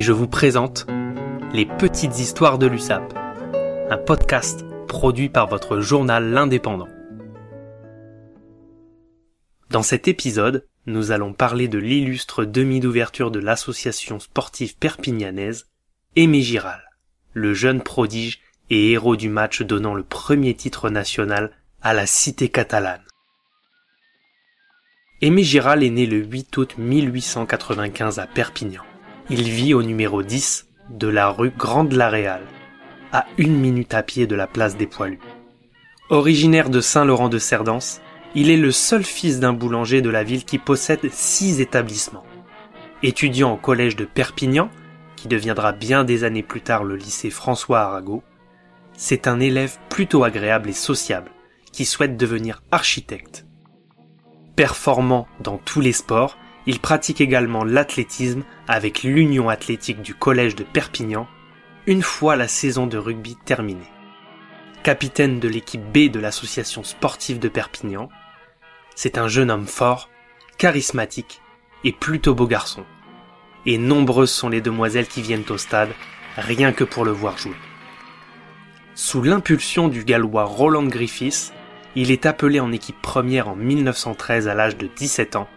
Je vous présente Les Petites Histoires de l'USAP, un podcast produit par votre journal L'Indépendant. Dans cet épisode, nous allons parler de l'illustre demi d'ouverture de l'association sportive perpignanaise, Aimé Giral, le jeune prodige et héros du match donnant le premier titre national à la cité catalane. Aimé Giral est né le 8 août 1895 à Perpignan. Il vit au numéro 10 de la rue Grande La Réale, à une minute à pied de la place des Poilus. Originaire de Saint-Laurent de Cerdance, il est le seul fils d'un boulanger de la ville qui possède six établissements. Étudiant au collège de Perpignan, qui deviendra bien des années plus tard le lycée François Arago, c'est un élève plutôt agréable et sociable, qui souhaite devenir architecte. Performant dans tous les sports, il pratique également l'athlétisme avec l'Union athlétique du collège de Perpignan, une fois la saison de rugby terminée. Capitaine de l'équipe B de l'association sportive de Perpignan, c'est un jeune homme fort, charismatique et plutôt beau garçon. Et nombreuses sont les demoiselles qui viennent au stade, rien que pour le voir jouer. Sous l'impulsion du gallois Roland Griffiths, il est appelé en équipe première en 1913 à l'âge de 17 ans,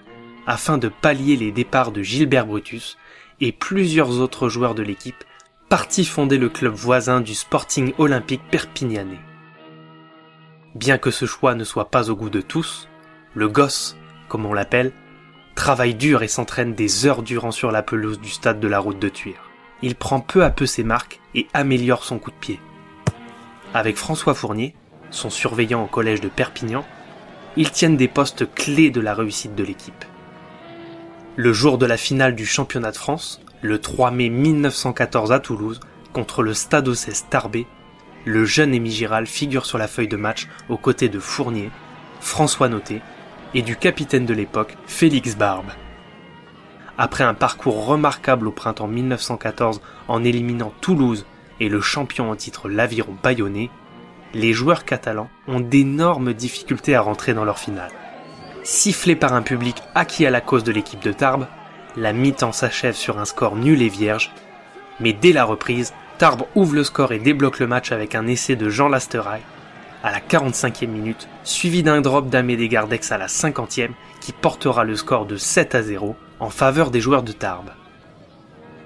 afin de pallier les départs de Gilbert Brutus et plusieurs autres joueurs de l'équipe partis fonder le club voisin du Sporting Olympique Perpignanais. Bien que ce choix ne soit pas au goût de tous, le gosse, comme on l'appelle, travaille dur et s'entraîne des heures durant sur la pelouse du stade de la route de Tuire. Il prend peu à peu ses marques et améliore son coup de pied. Avec François Fournier, son surveillant au collège de Perpignan, ils tiennent des postes clés de la réussite de l'équipe. Le jour de la finale du championnat de France, le 3 mai 1914 à Toulouse, contre le Stade Ossès Tarbé, le jeune Émy Giral figure sur la feuille de match aux côtés de Fournier, François Noté et du capitaine de l'époque, Félix Barbe. Après un parcours remarquable au printemps 1914 en éliminant Toulouse et le champion en titre l'Aviron Bayonnais, les joueurs catalans ont d'énormes difficultés à rentrer dans leur finale. Sifflé par un public acquis à la cause de l'équipe de Tarbes, la mi-temps s'achève sur un score nul et vierge, mais dès la reprise, Tarbes ouvre le score et débloque le match avec un essai de Jean Lasteraille à la 45e minute, suivi d'un drop d'Amédée Gardex à la 50e qui portera le score de 7 à 0 en faveur des joueurs de Tarbes.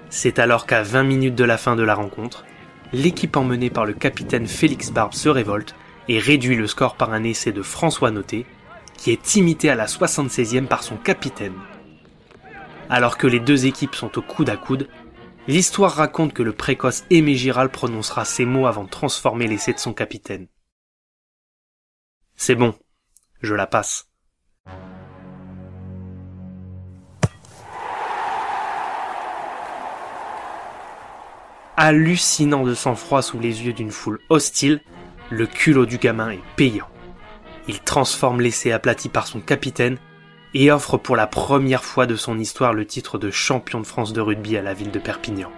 C'est alors qu'à 20 minutes de la fin de la rencontre, l'équipe emmenée par le capitaine Félix Barbe se révolte et réduit le score par un essai de François Noté, qui est imité à la 76e par son capitaine. Alors que les deux équipes sont au coude à coude, l'histoire raconte que le précoce Aimé Giral prononcera ces mots avant de transformer l'essai de son capitaine. C'est bon, je la passe. hallucinant de sang-froid sous les yeux d'une foule hostile, le culot du gamin est payant. Il transforme l'essai aplati par son capitaine et offre pour la première fois de son histoire le titre de champion de France de rugby à la ville de Perpignan.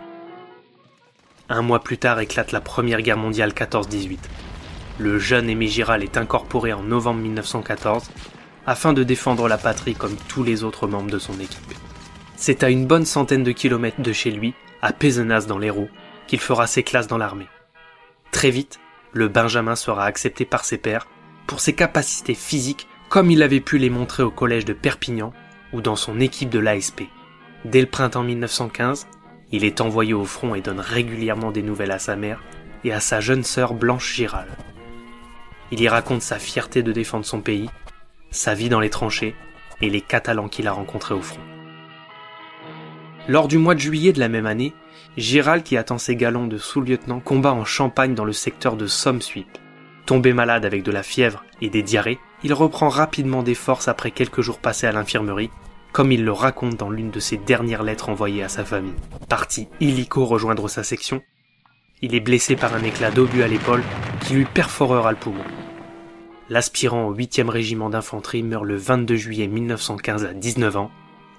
Un mois plus tard éclate la Première Guerre mondiale 14-18. Le jeune Aimé Giral est incorporé en novembre 1914 afin de défendre la patrie comme tous les autres membres de son équipe. C'est à une bonne centaine de kilomètres de chez lui, à Pézenas dans l'Hérault, qu'il fera ses classes dans l'armée. Très vite, le Benjamin sera accepté par ses pairs pour ses capacités physiques comme il avait pu les montrer au collège de Perpignan ou dans son équipe de l'ASP. Dès le printemps 1915, il est envoyé au front et donne régulièrement des nouvelles à sa mère et à sa jeune sœur Blanche Giral. Il y raconte sa fierté de défendre son pays, sa vie dans les tranchées et les Catalans qu'il a rencontrés au front. Lors du mois de juillet de la même année, Giral, qui attend ses galons de sous-lieutenant, combat en Champagne dans le secteur de Somme-Suip. Tombé malade avec de la fièvre et des diarrhées, il reprend rapidement des forces après quelques jours passés à l'infirmerie, comme il le raconte dans l'une de ses dernières lettres envoyées à sa famille. Parti illico rejoindre sa section, il est blessé par un éclat d'obus à l'épaule qui lui perforera le poumon. L'aspirant au 8e régiment d'infanterie meurt le 22 juillet 1915 à 19 ans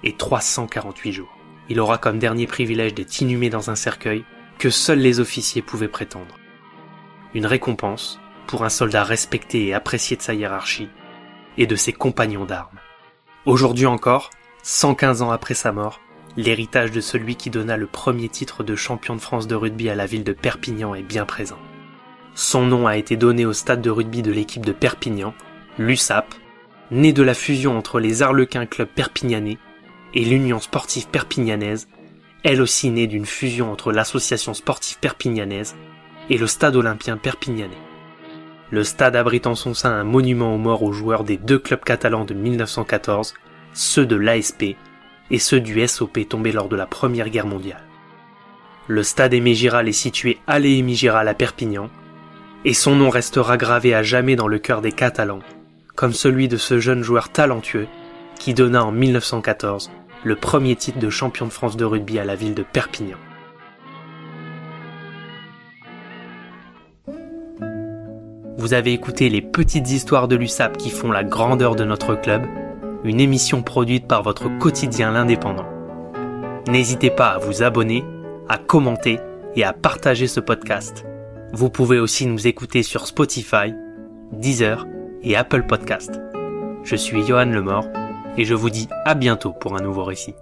et 348 jours il aura comme dernier privilège d'être inhumé dans un cercueil que seuls les officiers pouvaient prétendre. Une récompense pour un soldat respecté et apprécié de sa hiérarchie et de ses compagnons d'armes. Aujourd'hui encore, 115 ans après sa mort, l'héritage de celui qui donna le premier titre de champion de France de rugby à la ville de Perpignan est bien présent. Son nom a été donné au stade de rugby de l'équipe de Perpignan, l'USAP, né de la fusion entre les Arlequins Club Perpignanais et l'Union Sportive Perpignanaise, elle aussi née d'une fusion entre l'Association Sportive Perpignanaise et le Stade Olympien Perpignanais. Le stade abrite en son sein un monument aux morts aux joueurs des deux clubs catalans de 1914, ceux de l'ASP et ceux du SOP tombés lors de la Première Guerre mondiale. Le stade Aimé Giral est situé à l'Aimé Giral à Perpignan, et son nom restera gravé à jamais dans le cœur des Catalans, comme celui de ce jeune joueur talentueux qui donna en 1914 le premier titre de champion de France de rugby à la ville de Perpignan. Vous avez écouté les petites histoires de l'USAP qui font la grandeur de notre club, une émission produite par votre quotidien l'indépendant. N'hésitez pas à vous abonner, à commenter et à partager ce podcast. Vous pouvez aussi nous écouter sur Spotify, Deezer et Apple Podcast. Je suis Johan Lemort et je vous dis à bientôt pour un nouveau récit.